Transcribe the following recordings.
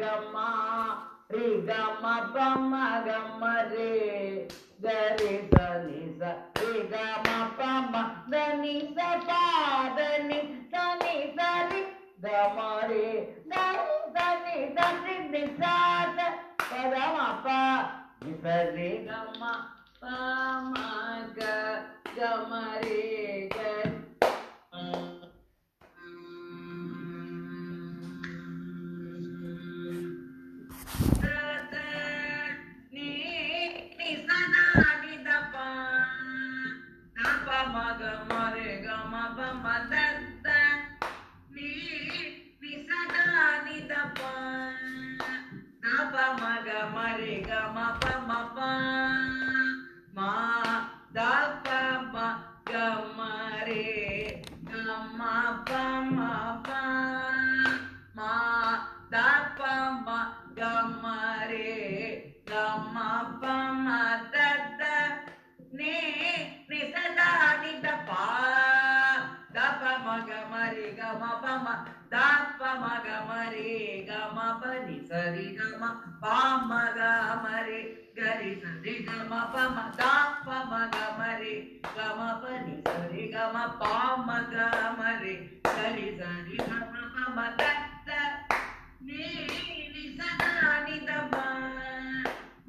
గమ రి గమ పమ గమ రే గరి సని స రి గమ పమ దని స పాదని దని సని సరి గమ రే దని సని సని ని సా పదమ ప ని స గమ పమ గ గమ రే. mari ga ma pa ma pa ma da pa ma ga ma re ga ma pa ma pa ma da pa ma ga ma re ga ma pa ma da da ne గమ పమ the ప మ గమ రే గమ ప ని గమ పామ మ గమ రే గరి సరి గమ పమ మ ద ప గమ రే గమ ప ని గమ పామ మ గమ రే గరి సరి గమ పమ దత్త నీ సదాని దమ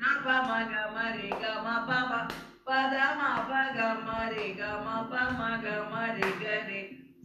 ని స ద గమ రే గమ ప మ ప ద మ ప గమ రే గమ ప గమ రే గరి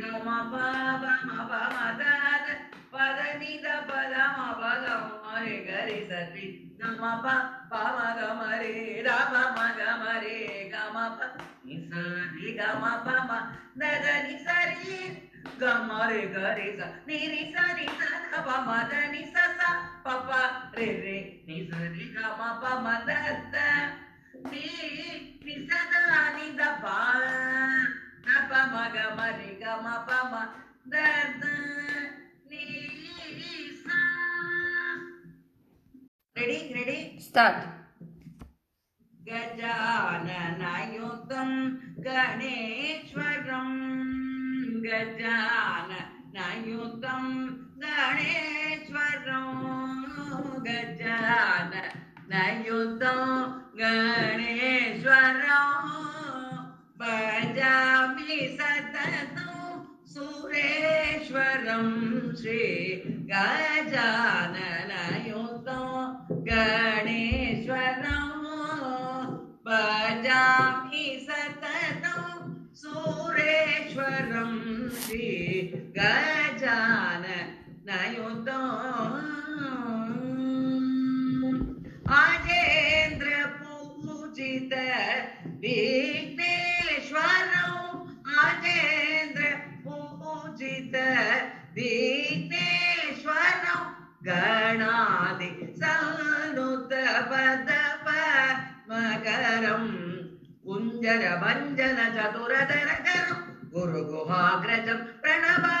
గ మ ప ప మ ప మ ద ద ప ద ని ద ప ద మ ప గ మ రి గ రి స రి గ మ ప ప మ గ మ రి ర ప మ గ మ రి గ మ ప ని స రి గ మ ప మ ద ద ని స రి గ మ రి గ రి స ని రి స ని స ద ప మ ద ని స స ప ప రి రి ని స రి గ మ ప మ ద ద Ready? Ready? Start. गजाननयुतं गणेश्वरं गजाननयुतं गणेश्वरं गजाननयुतं गणेश्वरं भजामि सततं सुरेश्वरं श्री गजा गजान नयुतो आजेन्द्र पूजित विघ्नेश्वरौ आजेन्द्र पूजित दीते स्वर्णौ गणादिपदप मकरं पुञ्जन वञ्जन चतुरदं गुरुगुहाग्रजं प्रणवा